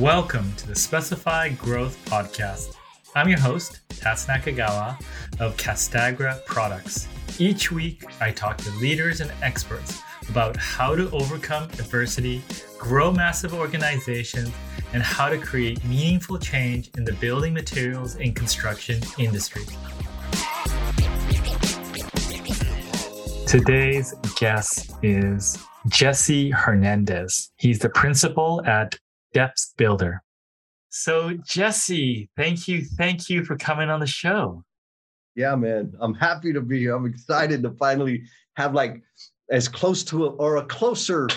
Welcome to the Specified Growth Podcast. I'm your host, Tats Nakagawa of Castagra Products. Each week, I talk to leaders and experts about how to overcome adversity, grow massive organizations, and how to create meaningful change in the building materials and construction industry. Today's guest is Jesse Hernandez. He's the principal at Depth Builder. So, Jesse, thank you. Thank you for coming on the show. Yeah, man. I'm happy to be here. I'm excited to finally have like as close to a, or a closer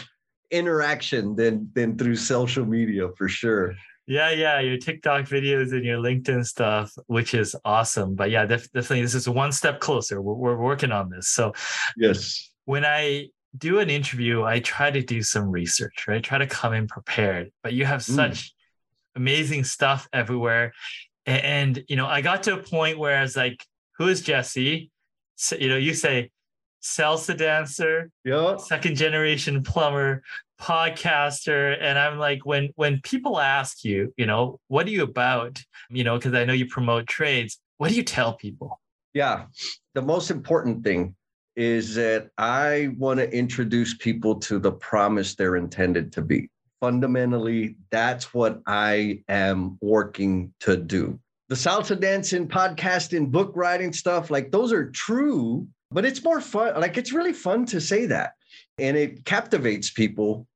interaction than than through social media for sure. Yeah, yeah, your TikTok videos and your LinkedIn stuff, which is awesome. But yeah, def- definitely, this is one step closer. We're, we're working on this. So, yes, when I do an interview, I try to do some research, right? Try to come in prepared. But you have mm. such mm. amazing stuff everywhere, and, and, you know, I got to a point where I was like, "Who is Jesse?" So, you know, you say salsa dancer, yeah, second generation plumber, podcaster and i'm like when when people ask you you know what are you about you know because i know you promote trades what do you tell people yeah the most important thing is that i want to introduce people to the promise they're intended to be fundamentally that's what i am working to do the salsa dancing podcasting book writing stuff like those are true but it's more fun like it's really fun to say that and it captivates people.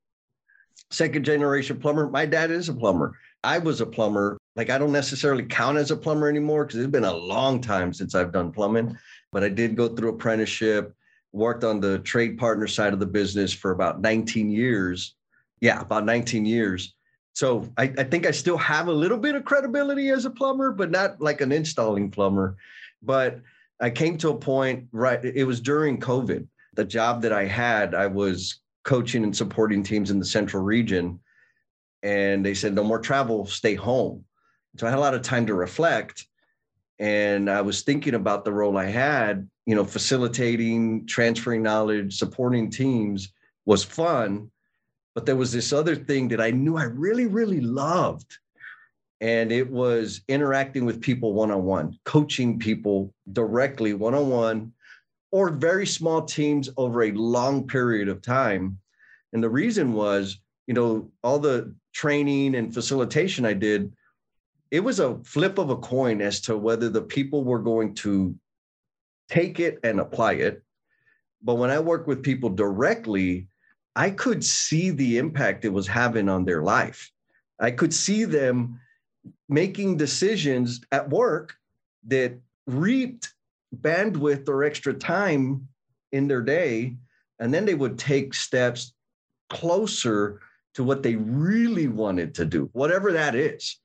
Second generation plumber. My dad is a plumber. I was a plumber. Like I don't necessarily count as a plumber anymore because it's been a long time since I've done plumbing, but I did go through apprenticeship, worked on the trade partner side of the business for about 19 years. Yeah, about 19 years. So I, I think I still have a little bit of credibility as a plumber, but not like an installing plumber. But I came to a point, right? It was during COVID the job that I had, I was coaching and supporting teams in the central region. And they said, no more travel, stay home. So I had a lot of time to reflect. And I was thinking about the role I had, you know, facilitating, transferring knowledge, supporting teams was fun. But there was this other thing that I knew I really, really loved. And it was interacting with people one on one, coaching people directly one on one or very small teams over a long period of time. And the reason was, you know, all the training and facilitation I did, it was a flip of a coin as to whether the people were going to take it and apply it. But when I worked with people directly, I could see the impact it was having on their life. I could see them making decisions at work that reaped bandwidth or extra time in their day and then they would take steps closer to what they really wanted to do whatever that is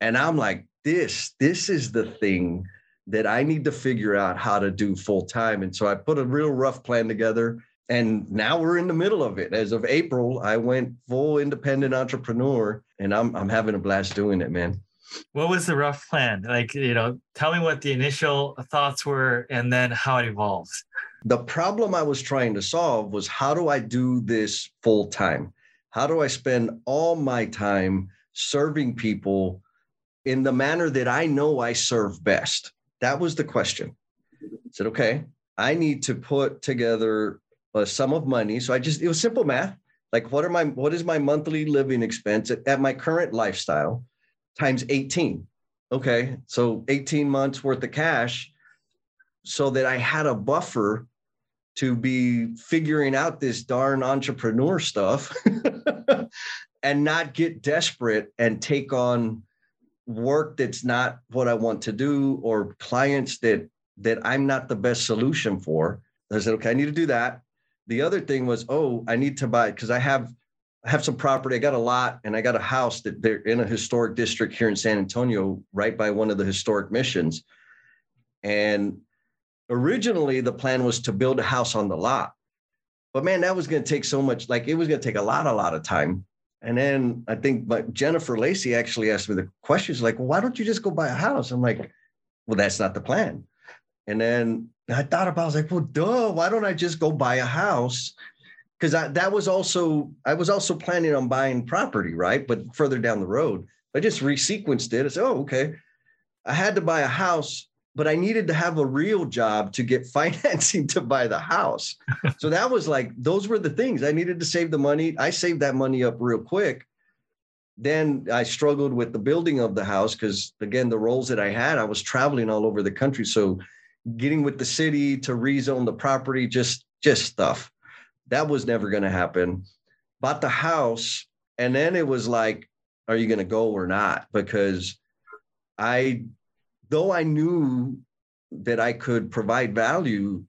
and i'm like this this is the thing that i need to figure out how to do full time and so i put a real rough plan together and now we're in the middle of it as of april i went full independent entrepreneur and i'm, I'm having a blast doing it man what was the rough plan? Like, you know, tell me what the initial thoughts were and then how it evolved. The problem I was trying to solve was how do I do this full time? How do I spend all my time serving people in the manner that I know I serve best? That was the question. I said, okay, I need to put together a sum of money. So I just, it was simple math. Like, what are my, what is my monthly living expense at, at my current lifestyle? times 18. Okay. So 18 months worth of cash so that I had a buffer to be figuring out this darn entrepreneur stuff and not get desperate and take on work that's not what I want to do or clients that that I'm not the best solution for. I said, okay, I need to do that. The other thing was, oh, I need to buy because I have I have some property. I got a lot and I got a house that they're in a historic district here in San Antonio, right by one of the historic missions. And originally the plan was to build a house on the lot. But man, that was going to take so much, like it was going to take a lot, a lot of time. And then I think but Jennifer Lacey actually asked me the questions like, well, why don't you just go buy a house? I'm like, well, that's not the plan. And then I thought about, I was like, well, duh, why don't I just go buy a house because that was also I was also planning on buying property, right? But further down the road, I just resequenced it. I said, oh, okay. I had to buy a house, but I needed to have a real job to get financing to buy the house. so that was like those were the things I needed to save the money. I saved that money up real quick. Then I struggled with the building of the house because again, the roles that I had, I was traveling all over the country. So getting with the city to rezone the property, just just stuff that was never going to happen. Bought the house, and then it was like, are you going to go or not? Because I, though I knew that I could provide value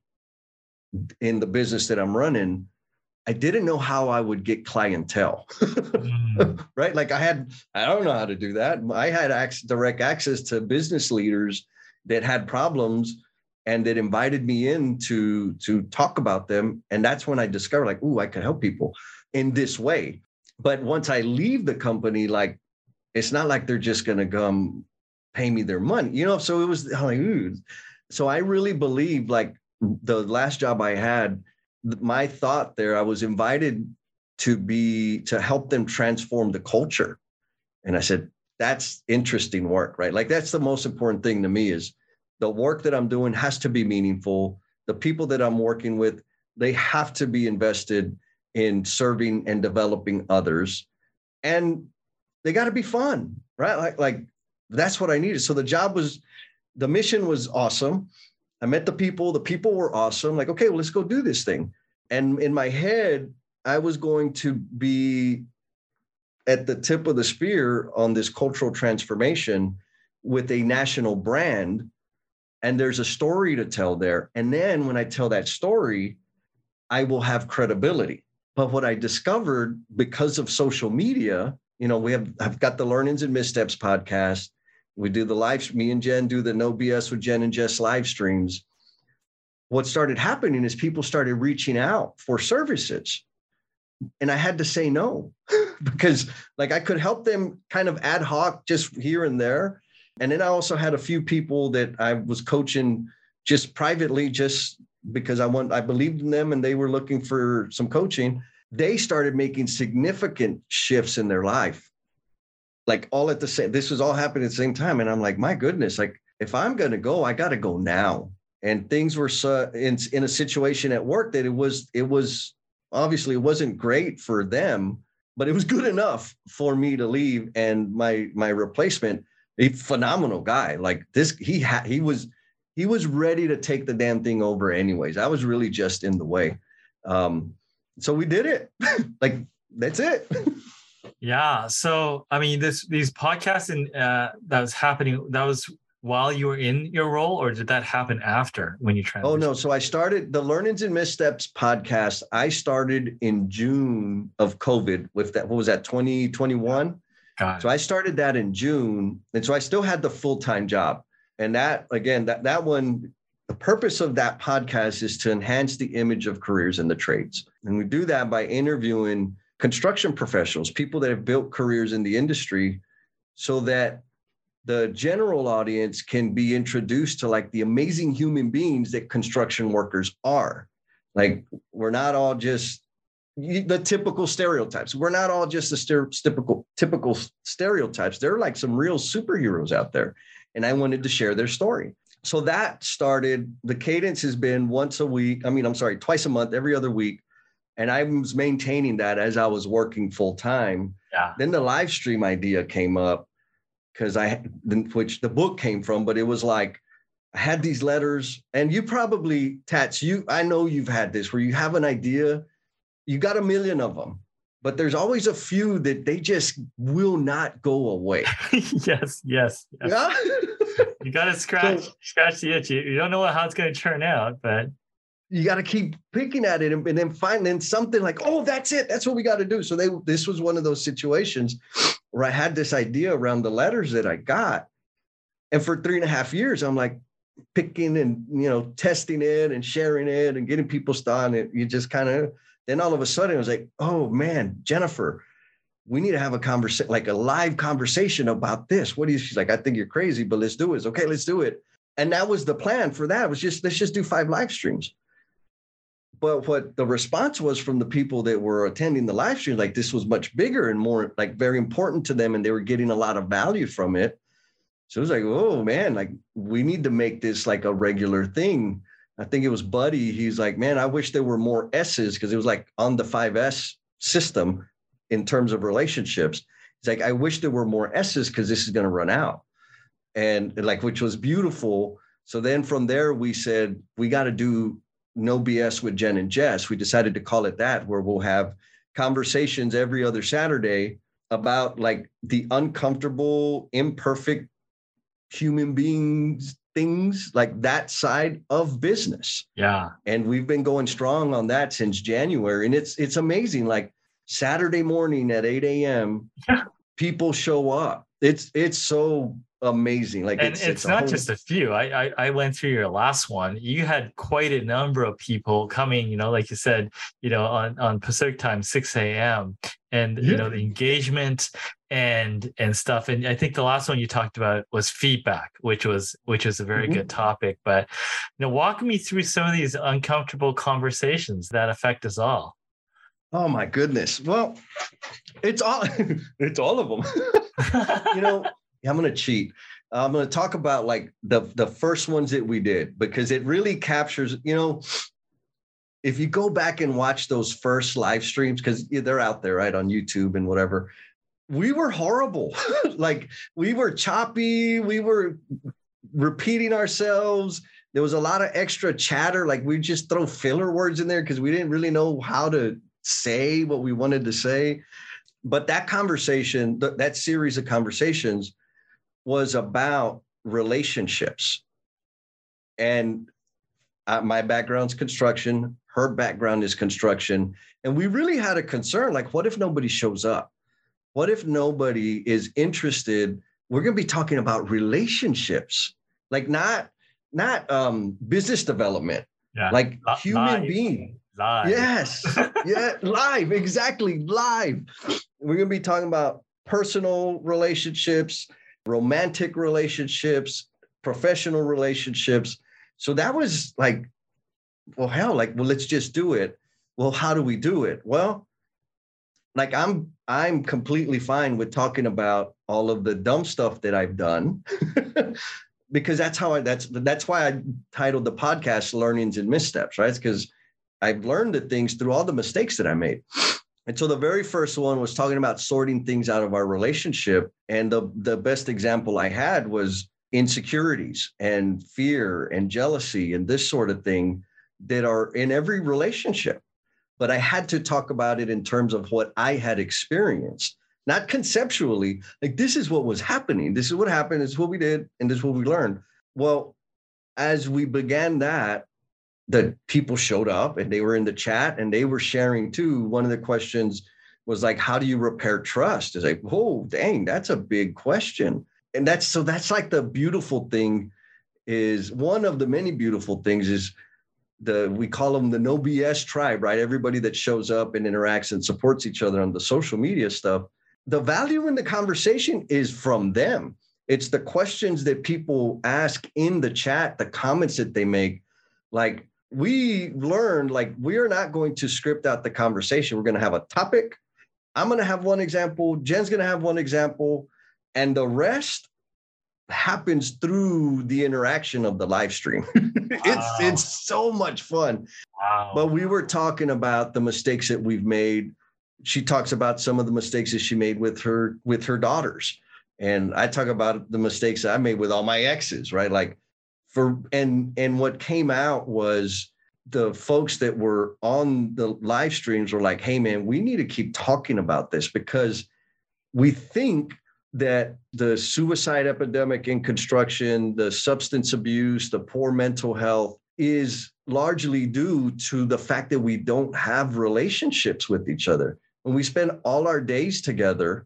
in the business that I'm running, I didn't know how I would get clientele. mm. right? Like I had, I don't know how to do that. I had access, direct access to business leaders that had problems and it invited me in to to talk about them and that's when i discovered like oh i can help people in this way but once i leave the company like it's not like they're just going to come pay me their money you know so it was like ooh. so i really believe like the last job i had my thought there i was invited to be to help them transform the culture and i said that's interesting work right like that's the most important thing to me is the work that I'm doing has to be meaningful. The people that I'm working with, they have to be invested in serving and developing others. And they got to be fun, right? Like, like that's what I needed. So the job was, the mission was awesome. I met the people, the people were awesome. Like, okay, well, let's go do this thing. And in my head, I was going to be at the tip of the spear on this cultural transformation with a national brand and there's a story to tell there. And then when I tell that story, I will have credibility. But what I discovered because of social media, you know, we have I've got the Learnings and Missteps podcast. We do the live, me and Jen do the No BS with Jen and Jess live streams. What started happening is people started reaching out for services. And I had to say no because like I could help them kind of ad hoc just here and there and then I also had a few people that I was coaching just privately, just because I want I believed in them and they were looking for some coaching. They started making significant shifts in their life. Like all at the same, this was all happening at the same time. And I'm like, my goodness, like if I'm gonna go, I gotta go now. And things were so in, in a situation at work that it was, it was obviously it wasn't great for them, but it was good enough for me to leave. And my my replacement a phenomenal guy. Like this, he had he was he was ready to take the damn thing over anyways. I was really just in the way. Um, so we did it. like that's it. yeah. So I mean, this these podcasts and uh, that was happening. That was while you were in your role, or did that happen after when you transitioned? Oh no! So I started the Learnings and Missteps podcast. I started in June of COVID with that. What was that? Twenty twenty one. So I started that in June. And so I still had the full time job. And that, again, that, that one, the purpose of that podcast is to enhance the image of careers in the trades. And we do that by interviewing construction professionals, people that have built careers in the industry, so that the general audience can be introduced to like the amazing human beings that construction workers are. Like we're not all just the typical stereotypes. We're not all just the typical typical stereotypes. There are like some real superheroes out there, and I wanted to share their story. So that started. The cadence has been once a week. I mean, I'm sorry, twice a month, every other week, and I was maintaining that as I was working full time. Yeah. Then the live stream idea came up because I, which the book came from, but it was like. I had these letters, and you probably, Tats, you, I know you've had this where you have an idea you got a million of them but there's always a few that they just will not go away yes yes, yes. yeah you got to scratch so, scratch the itch you, you don't know how it's going to turn out but you got to keep picking at it and, and then finding something like oh that's it that's what we got to do so they this was one of those situations where i had this idea around the letters that i got and for three and a half years i'm like picking and you know testing it and sharing it and getting people started you just kind of then all of a sudden it was like, oh man, Jennifer, we need to have a conversation, like a live conversation about this. What do you? She's like, I think you're crazy, but let's do it. Okay, let's do it. And that was the plan for that. It was just let's just do five live streams. But what the response was from the people that were attending the live stream, like this was much bigger and more like very important to them, and they were getting a lot of value from it. So it was like, oh man, like we need to make this like a regular thing. I think it was Buddy. He's like, man, I wish there were more S's because it was like on the 5S system in terms of relationships. It's like, I wish there were more S's because this is going to run out. And like, which was beautiful. So then from there, we said, we got to do no BS with Jen and Jess. We decided to call it that, where we'll have conversations every other Saturday about like the uncomfortable, imperfect human beings things like that side of business. Yeah. And we've been going strong on that since January. And it's it's amazing. Like Saturday morning at 8 a.m. Yeah. people show up. It's it's so amazing. Like and it's, it's, it's not whole... just a few. I, I, I went through your last one. You had quite a number of people coming. You know, like you said, you know, on on Pacific time, six a.m. and yeah. you know the engagement and and stuff. And I think the last one you talked about was feedback, which was which was a very mm-hmm. good topic. But you know, walk me through some of these uncomfortable conversations that affect us all. Oh my goodness. Well, it's all it's all of them. you know, I'm going to cheat. I'm going to talk about like the the first ones that we did because it really captures, you know, if you go back and watch those first live streams because they're out there right on YouTube and whatever, we were horrible. like we were choppy, we were repeating ourselves. There was a lot of extra chatter. Like we just throw filler words in there because we didn't really know how to say what we wanted to say. But that conversation, th- that series of conversations was about relationships. And uh, my background's construction, her background is construction. And we really had a concern like, what if nobody shows up? What if nobody is interested? We're going to be talking about relationships, like not not um, business development, yeah. like L- human live. being. Live. Yes. yeah. Live. Exactly. Live. We're going to be talking about personal relationships, romantic relationships, professional relationships. So that was like, well, hell, like, well, let's just do it. Well, how do we do it? Well, like I'm I'm completely fine with talking about all of the dumb stuff that I've done. because that's how I that's that's why I titled the podcast learnings and missteps, right? because I've learned the things through all the mistakes that I made. And so the very first one was talking about sorting things out of our relationship. And the, the best example I had was insecurities and fear and jealousy and this sort of thing that are in every relationship. But I had to talk about it in terms of what I had experienced, not conceptually. Like, this is what was happening. This is what happened. This is what we did. And this is what we learned. Well, as we began that, the people showed up and they were in the chat and they were sharing too. One of the questions was like, how do you repair trust? It's like, oh, dang, that's a big question. And that's so that's like the beautiful thing is one of the many beautiful things is the we call them the no BS tribe, right? Everybody that shows up and interacts and supports each other on the social media stuff. The value in the conversation is from them. It's the questions that people ask in the chat, the comments that they make. Like, we learned like we are not going to script out the conversation. We're going to have a topic. I'm going to have one example. Jen's going to have one example. And the rest happens through the interaction of the live stream. it's wow. it's so much fun. Wow. But we were talking about the mistakes that we've made. She talks about some of the mistakes that she made with her with her daughters. And I talk about the mistakes I made with all my exes, right? Like for and and what came out was the folks that were on the live streams were like hey man we need to keep talking about this because we think that the suicide epidemic in construction the substance abuse the poor mental health is largely due to the fact that we don't have relationships with each other. When we spend all our days together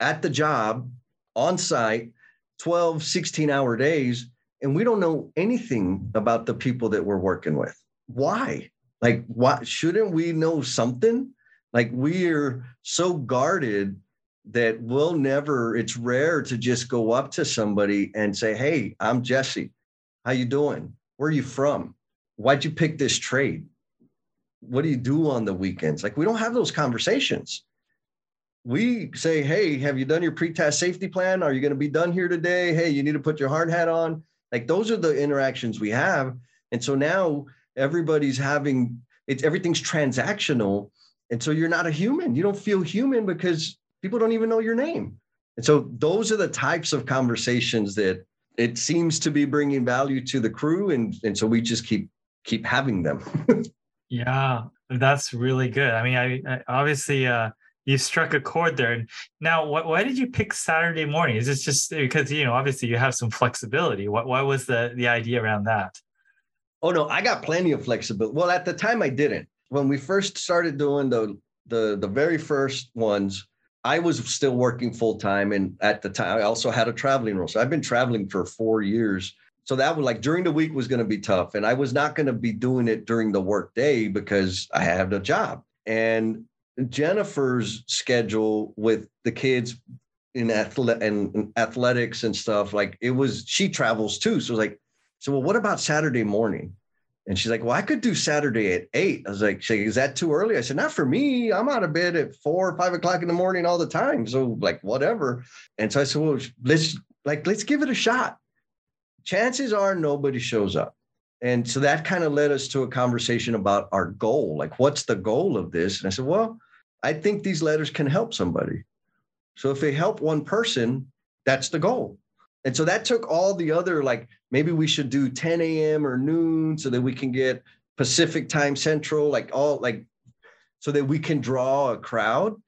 at the job on site 12 16 hour days and we don't know anything about the people that we're working with. Why? Like, why shouldn't we know something? Like, we're so guarded that we'll never, it's rare to just go up to somebody and say, Hey, I'm Jesse. How you doing? Where are you from? Why'd you pick this trade? what do you do on the weekends? Like we don't have those conversations. We say, hey, have you done your pre-task safety plan? Are you going to be done here today? Hey, you need to put your hard hat on. Like those are the interactions we have. And so now everybody's having it's everything's transactional. And so you're not a human. You don't feel human because people don't even know your name. And so those are the types of conversations that it seems to be bringing value to the crew. And, and so we just keep keep having them. yeah, that's really good. I mean, I, I obviously uh you struck a chord there. And Now, wh- why did you pick Saturday morning? Is this just because you know, obviously, you have some flexibility? What why was the the idea around that? Oh no, I got plenty of flexibility. Well, at the time, I didn't. When we first started doing the the the very first ones, I was still working full time, and at the time, I also had a traveling role. So I've been traveling for four years. So that was like during the week was going to be tough, and I was not going to be doing it during the work day because I had a job. And Jennifer's schedule with the kids in athlete and athletics and stuff, like it was, she travels too. So like, so well, what about Saturday morning? And she's like, well, I could do Saturday at eight. I was like, is that too early? I said, not for me. I'm out of bed at four or five o'clock in the morning all the time. So like, whatever. And so I said, well, let's like, let's give it a shot. Chances are nobody shows up. And so that kind of led us to a conversation about our goal. Like, what's the goal of this? And I said, well, I think these letters can help somebody. So if they help one person, that's the goal. And so that took all the other, like maybe we should do 10 a.m. or noon so that we can get Pacific time central, like all like so that we can draw a crowd.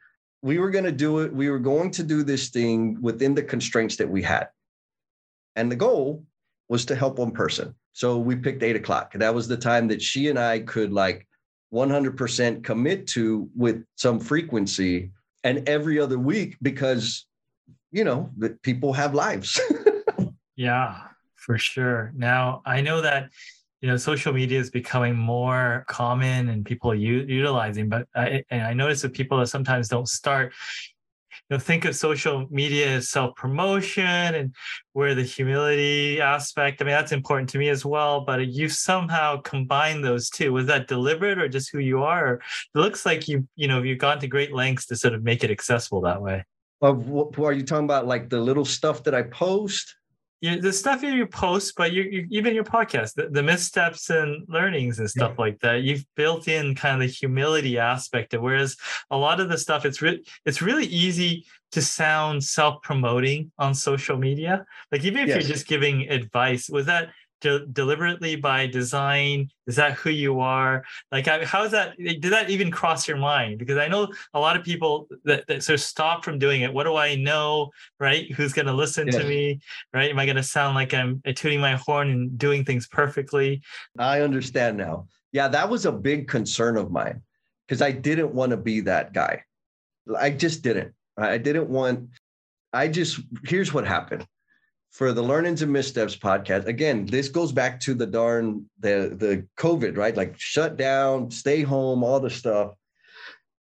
We were going to do it. We were going to do this thing within the constraints that we had. And the goal was to help one person. So we picked eight o'clock. That was the time that she and I could like 100% commit to with some frequency and every other week because you know that people have lives. Yeah for sure. Now i know that you know social media is becoming more common and people u- utilizing but I, and i notice that people that sometimes don't start know think of social media as self-promotion and where the humility aspect i mean that's important to me as well but you somehow combine those two. Was that deliberate or just who you are? It looks like you you know you've gone to great lengths to sort of make it accessible that way. Of what are you talking about? Like the little stuff that i post you, the stuff in your posts, but you, you, even your podcast, the, the, missteps and learnings and stuff yeah. like that, you've built in kind of the humility aspect of. Whereas a lot of the stuff, it's really it's really easy to sound self promoting on social media. Like even if yes. you're just giving advice, was that de- deliberately by design? Is that who you are? Like, how is that? Did that even cross your mind? Because I know a lot of people that, that sort of stop from doing it. What do I know? Right? Who's going to listen to me? Right? Am I going to sound like I'm uh, tooting my horn and doing things perfectly? I understand now. Yeah, that was a big concern of mine because I didn't want to be that guy. I just didn't. I didn't want. I just here's what happened for the learnings and missteps podcast. Again this goes back to the darn the the covid right? Like shut down stay home all the stuff.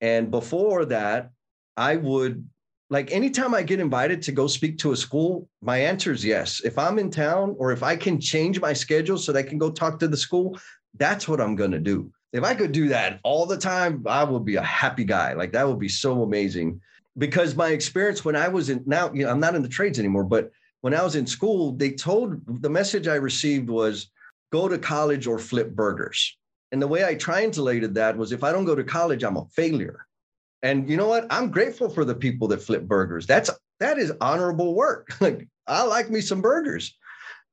And before that i would like anytime i get invited to go speak to a school my answer is yes. If i'm in town or if i can change my schedule so that i can go talk to the school that's what i'm going to do. If i could do that all the time i would be a happy guy. Like that would be so amazing. Because my experience when i was in now you know i'm not in the trades anymore but when I was in school, they told the message I received was go to college or flip burgers. And the way I translated that was if I don't go to college, I'm a failure. And you know what? I'm grateful for the people that flip burgers. That's that is honorable work. like I like me some burgers.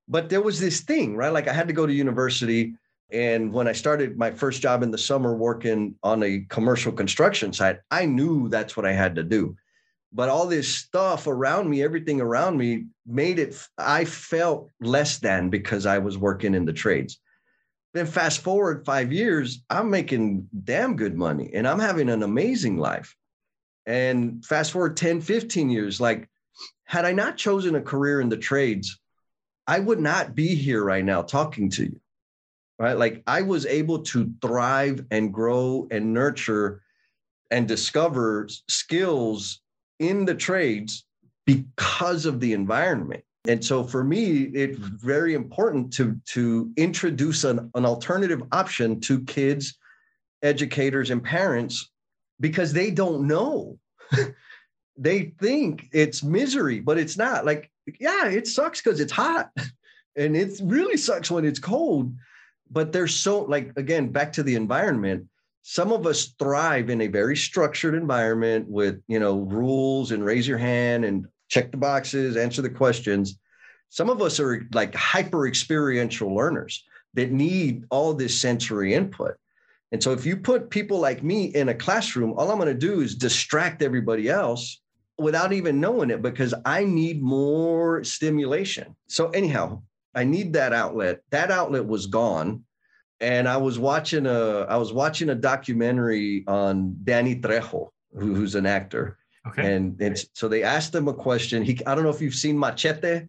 But there was this thing, right? Like I had to go to university. And when I started my first job in the summer working on a commercial construction site, I knew that's what I had to do but all this stuff around me everything around me made it i felt less than because i was working in the trades. Then fast forward five years i'm making damn good money and i'm having an amazing life. And fast forward 10 15 years like had i not chosen a career in the trades i would not be here right now talking to you right? Like i was able to thrive and grow and nurture and discover skills in the trades because of the environment. And so for me, it's very important to, to introduce an, an alternative option to kids educators and parents because they don't know. they think it's misery, but it's not. Like, yeah, it sucks because it's hot. And it really sucks when it's cold. But there's so, like, again, back to the environment. Some of us thrive in a very structured environment with, you know, rules and raise your hand and check the boxes, answer the questions. Some of us are like hyper experiential learners that need all this sensory input. And so if you put people like me in a classroom, all I'm going to do is distract everybody else without even knowing it because I need more stimulation. So anyhow, I need that outlet. That outlet was gone. And I was watching a I was watching a documentary on Danny Trejo, who, who's an actor. Okay. And, and so they asked him a question. He I don't know if you've seen Machete.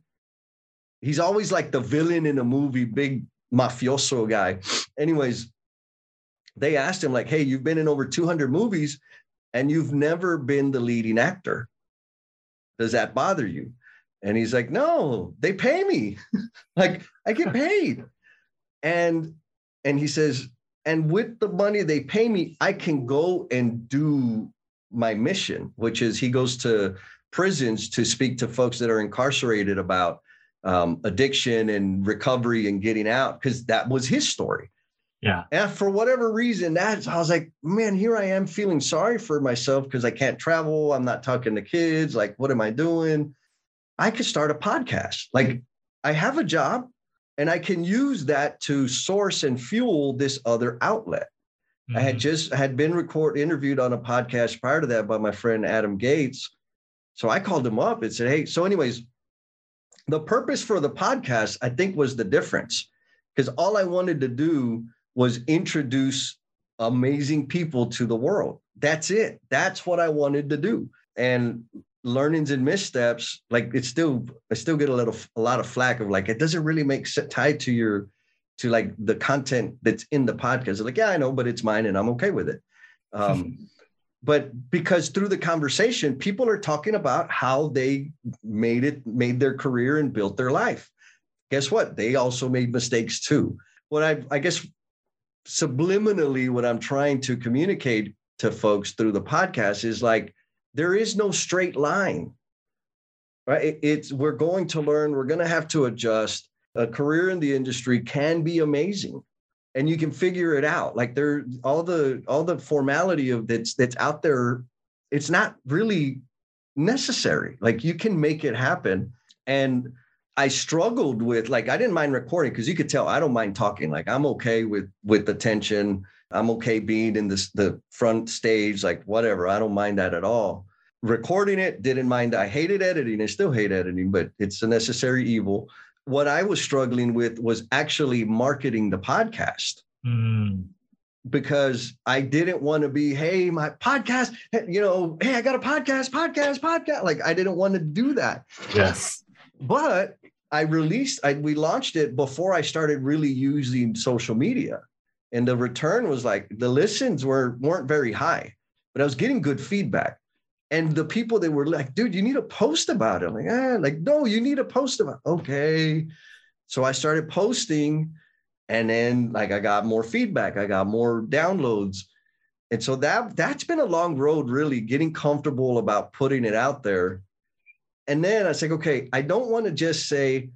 He's always like the villain in a movie, big mafioso guy. Anyways, they asked him like, "Hey, you've been in over 200 movies and you've never been the leading actor. Does that bother you?" And he's like, "No, they pay me. like I get paid." And and he says, "And with the money they pay me, I can go and do my mission, which is he goes to prisons to speak to folks that are incarcerated about um, addiction and recovery and getting out because that was his story. Yeah. And for whatever reason, that I was like, man, here I am feeling sorry for myself because I can't travel. I'm not talking to kids. Like, what am I doing? I could start a podcast. Like, I have a job and I can use that to source and fuel this other outlet. Mm-hmm. I had mm-hmm. just had been record interviewed on a podcast prior to that by my friend Adam Gates. So I called him up and said, Hey, so anyways, the purpose for the podcast, I think, was the difference. Because all I wanted to do was introduce amazing people to the world. That's it. That's what I wanted to do. And learnings and missteps, like it's still, I still get a little, a lot of flack of like, it doesn't really make sense tied to your, to like the content that's in the podcast. Like, yeah, I know, but it's mine and I'm okay with it. Um, but because through the conversation, people are talking about how they made it, made their career and built their life. Guess what? They also made mistakes too. What I, I guess subliminally what i'm trying to communicate to folks through the podcast is like there is no straight line right? It's we're going to learn we're going to have to adjust. A career in the industry can be amazing and you can figure it out. Like there all the all the formality of that's that's out there it's not really necessary. Like you can make it happen and I struggled with like I didn't mind recording because you could tell I don't mind talking. Like I'm okay with with the tension. I'm okay being in this the front stage, like whatever. I don't mind that at all. Recording it, didn't mind. I hated editing. I still hate editing, but it's a necessary evil. What I was struggling with was actually marketing the podcast. Mm. Because I didn't want to be, hey, my podcast, you know, hey, I got a podcast, podcast, podcast. Like I didn't want to do that. Yes. But I released, I, we launched it before I started really using social media. And the return was like the listens were weren't very high, but I was getting good feedback. And the people that were like, dude, you need to post about it. I'm like, ah, like, no, you need to post about it. Okay. So I started posting and then like I got more feedback, I got more downloads. And so that that's been a long road, really getting comfortable about putting it out there and then I said, okay, I don't want to just say,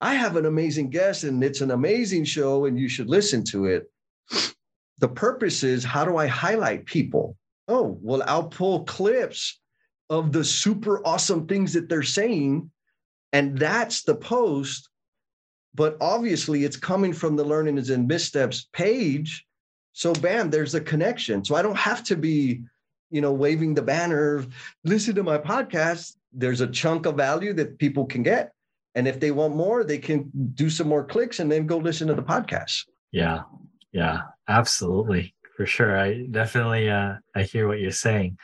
I have an amazing guest and it's an amazing show and you should listen to it. The purpose is how do I highlight people? Oh, well, I'll pull clips of the super awesome things that they're saying. And that's the post. But obviously, it's coming from the Learnings and Missteps page. So, bam, there's a connection. So I don't have to be, you know, waving the banner, listen to my podcast there's a chunk of value that people can get. And if they want more, they can do some more clicks and then go listen to the podcast. Yeah. Yeah, absolutely. For sure. I definitely uh, I hear what you're saying.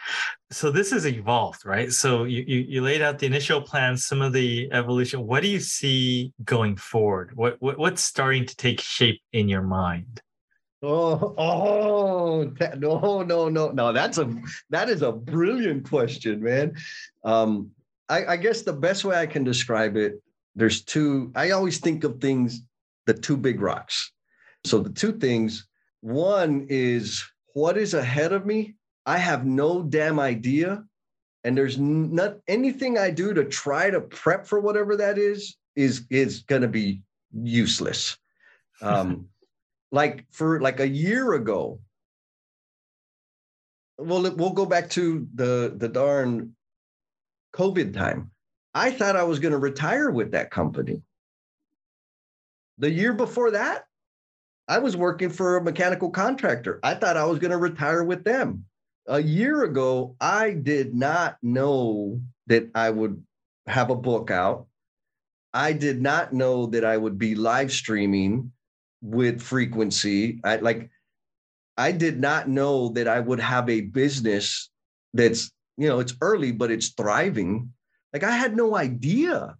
So this has evolved, right? So you, you you laid out the initial plans, some of the evolution. What do you see going forward? What, what what's starting to take shape in your mind? Oh, oh, no, no, no, no. That's a that is a brilliant question, man. Um, I, I guess the best way I can describe it, there's two. I always think of things, the two big rocks. So the two things. One is what is ahead of me, I have no damn idea. And there's not anything I do to try to prep for whatever that is, is, is going to be useless. Um, like for like a year ago, well, we'll go back to the, the darn COVID time. I thought I was going to retire with that company. The year before that, I was working for a mechanical contractor. I thought I was going to retire with them. A year ago, I did not know that I would have a book out. I did not know that I would be live streaming with frequency. I like I did not know that I would have a business that's, you know, it's early but it's thriving. Like I had no idea.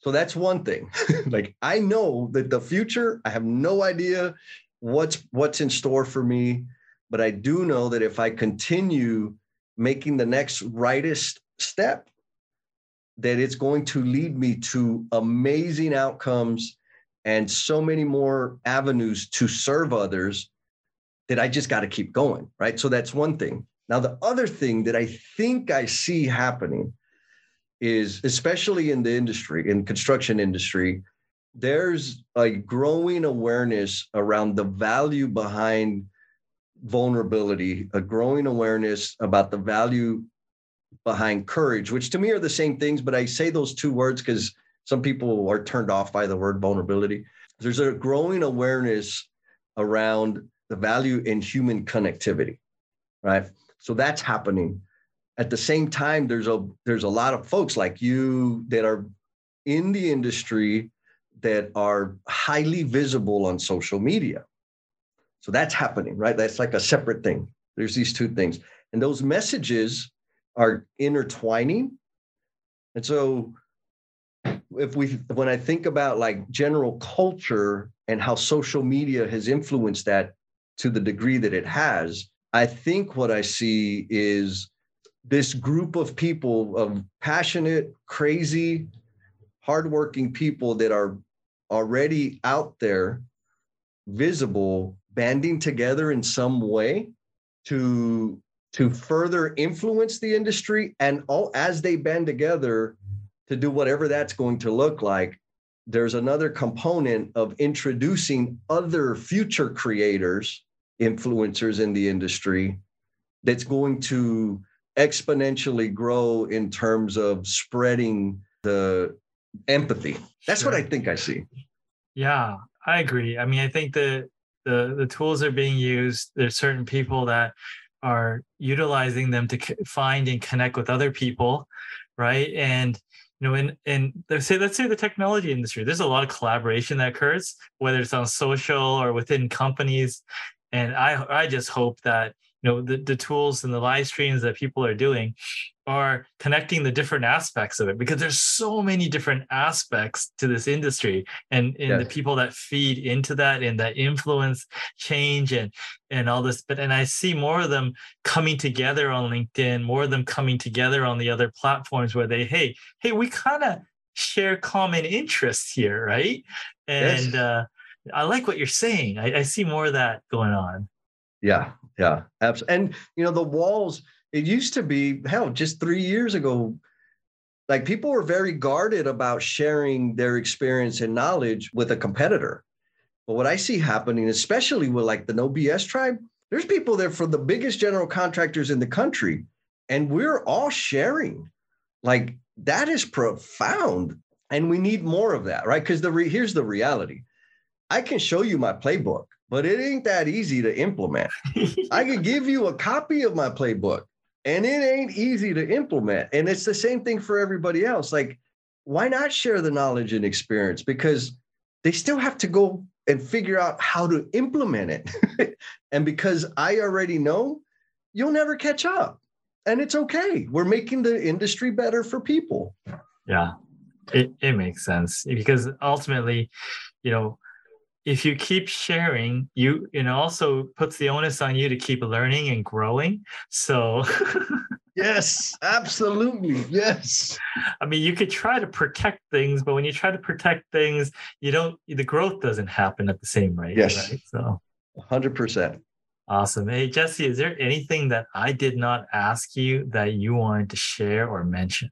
So that's one thing. like I know that the future, I have no idea what's what's in store for me, but I do know that if I continue making the next rightest step, that it's going to lead me to amazing outcomes and so many more avenues to serve others that I just got to keep going, right? So that's one thing. Now the other thing that I think I see happening is especially in the industry, in construction industry, there's a growing awareness around the value behind vulnerability, a growing awareness about the value behind courage, which to me are the same things, but I say those two words because some people are turned off by the word vulnerability. There's a growing awareness around the value in human connectivity, right? So that's happening. At the same time there's a there's a lot of folks like you that are in the industry that are highly visible on social media. So that's happening right? That's like a separate thing. There's these two things. And those messages are intertwining. And so if we when i think about like general culture and how social media has influenced that to the degree that it has i think what i see is this group of people of passionate, crazy, hardworking people that are already out there, visible, banding together in some way to to further influence the industry and all as they band together to do whatever that's going to look like there's another component of introducing other future creators influencers in the industry that's going to exponentially grow in terms of spreading the empathy. That's sure. what I think I see. Yeah, I agree. I mean, I think the the the tools are being used. There's certain people that are utilizing them to find and connect with other people, right? And you know, in in say let's say the technology industry, there's a lot of collaboration that occurs, whether it's on social or within companies. And I I just hope that you know the, the tools and the live streams that people are doing are connecting the different aspects of it because there's so many different aspects to this industry and, and yes. the people that feed into that and that influence change and and all this. But and i see more of them coming together on linkedin more of them coming together on the other platforms where they hey hey we kind of share common interests here right? And yes. uh i like what you're saying. I, I see more of that going on. Yeah, yeah, absolutely. And you know, the walls, it used to be hell just three years ago. Like people were very guarded about sharing their experience and knowledge with a competitor. But what I see happening, especially with like the No BS tribe, there's people there for the biggest general contractors in the country, and we're all sharing. Like that is profound, and we need more of that, right? Because the re- here's the reality: I can show you my playbook but it ain't that easy to implement. I could give you a copy of my playbook and it ain't easy to implement. And it's the same thing for everybody else. Like, why not share the knowledge and experience? Because they still have to go and figure out how to implement it. and because I already know, you'll never catch up. And it's okay. We're making the industry better for people. Yeah, it, it makes sense because ultimately, you know, if you keep sharing, you it also puts the onus on you to keep learning and growing. So Yes, absolutely. Yes. I mean, you could try to protect things, but when you try to protect things, you don't the growth doesn't happen at the same rate. Yes. Right? So 100%. Awesome. Hey, Jesse, is there anything that I did not ask you that you wanted to share or mention?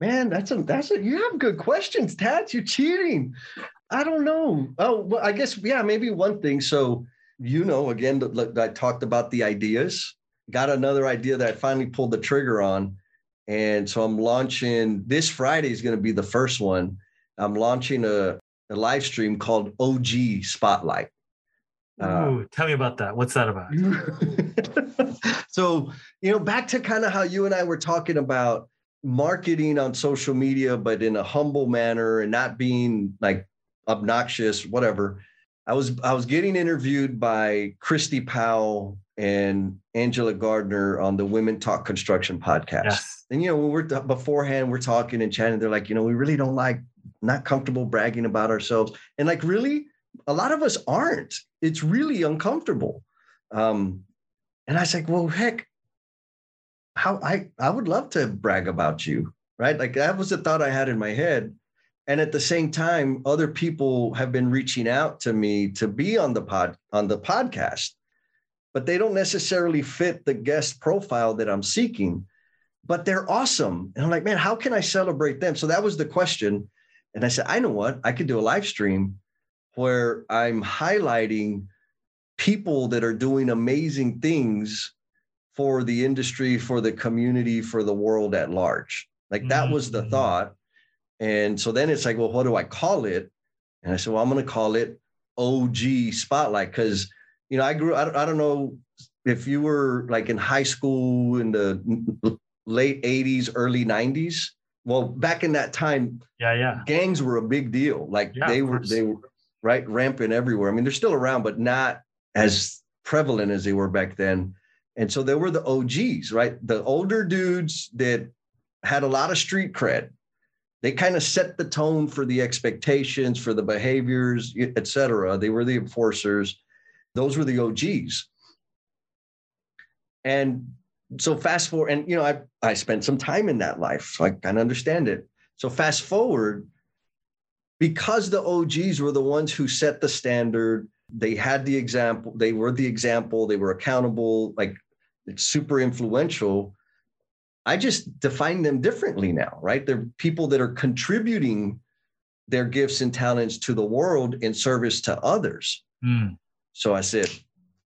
Man, that's a that's a you have good questions, Tats. You're cheating. I don't know. Oh, well, I guess yeah, maybe one thing. So you know, again, I talked about the ideas. Got another idea that I finally pulled the trigger on, and so I'm launching this Friday is going to be the first one. I'm launching a, a live stream called OG Spotlight. Uh, tell me about that. What's that about? so, you know, back to kind of how you and I were talking about marketing on social media, but in a humble manner and not being like obnoxious, whatever. I was I was getting interviewed by Christy Powell and Angela Gardner on the Women Talk Construction podcast. Yes. And you know, when we're beforehand, we're talking and chatting. They're like, you know, we really don't like not comfortable bragging about ourselves. And like, really, a lot of us aren't. It's really uncomfortable. Um, and I was like, well, heck, how I I would love to brag about you, right? Like that was the thought I had in my head. And at the same time, other people have been reaching out to me to be on the pod on the podcast, but they don't necessarily fit the guest profile that I'm seeking. But they're awesome. And I'm like, man, how can I celebrate them? So that was the question. And I said, I know what, I could do a live stream where I'm highlighting people that are doing amazing things for the industry, for the community, for the world at large. Like that mm-hmm. was the mm-hmm. thought. And so then it's like, well, what do I call it? And I said, well, I'm going to call it OG Spotlight because, you know, I grew, I don't, I don't know if you were like in high school in the late 80s, early 90s. Well, back in that time, yeah, yeah, gangs were a big deal. Like yeah, they were, they were right rampant everywhere. I mean, they're still around, but not as prevalent as they were back then. And so there were the OGs, right? The older dudes that had a lot of street cred. They kind of set the tone for the expectations, for the behaviors, et cetera. They were the enforcers. Those were the OGs. And so fast forward, and you know, I I spent some time in that life, so I kind of understand it. So fast forward, because the OGs were the ones who set the standard, they had the example, they were the example, they were accountable, like it's super influential. I just define them differently now, right? They're people that are contributing their gifts and talents to the world in service to others. Mm. So I said,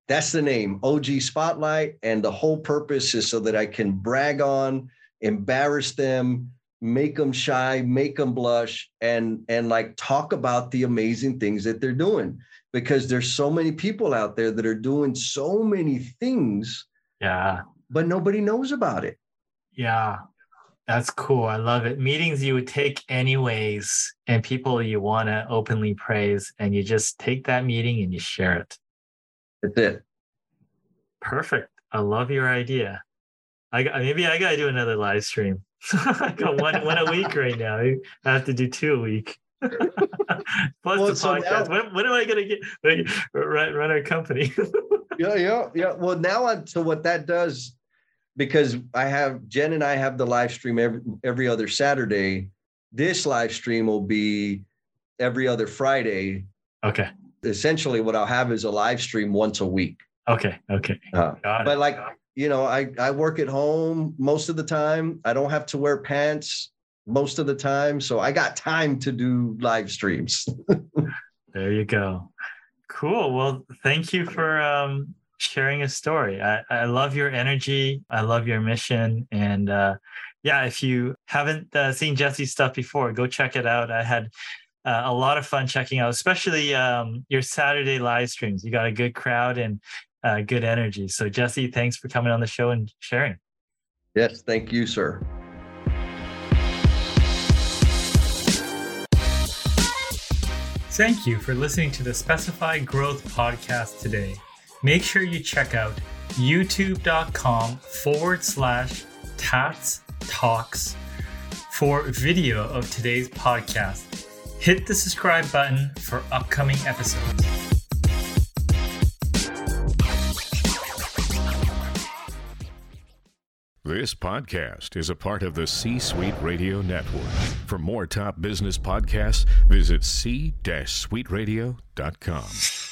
that's the name, OG Spotlight. And the whole purpose is so that I can brag on, embarrass them, make them shy, make them blush, and and like talk about the amazing things that they're doing. Because there's so many people out there that are doing so many things. Yeah. But nobody knows about it. Yeah. That's cool. I love it. Meetings you would take anyways, and people you want to openly praise, and you just take that meeting and you share it. That's it. Perfect. I love your idea. I got, maybe I gotta do another live stream. I got one one a week right now. I have to do two a week. Plus well, the podcast. So now, when, when, am I gonna get run, run our company? yeah, yeah, yeah. Well, now on so what that does, because I have Jen and I have the live stream every every other Saturday. This live stream will be every other Friday. Okay essentially what I'll have is a live stream once a week. Okay. Okay. Uh, but like, you know, I, I work at home most of the time. I don't have to wear pants most of the time. So I got time to do live streams. there you go. Cool. Well, thank you for um, sharing a story. I, I love your energy. I love your mission. And uh, yeah, if you haven't uh, seen Jesse's stuff before, go check it out. I had uh, a lot of fun checking out, especially um, your Saturday live streams. You got a good crowd and uh, good energy. So, Jesse, thanks for coming on the show and sharing. Yes, thank you, sir. Thank you for listening to the Specified Growth podcast today. Make sure you check out youtube.com forward slash tate talks for video of today's podcast hit the subscribe button for upcoming episodes. This podcast is a part of the C Suite Radio Network. For more top business podcasts, visit c-suiteradio.com.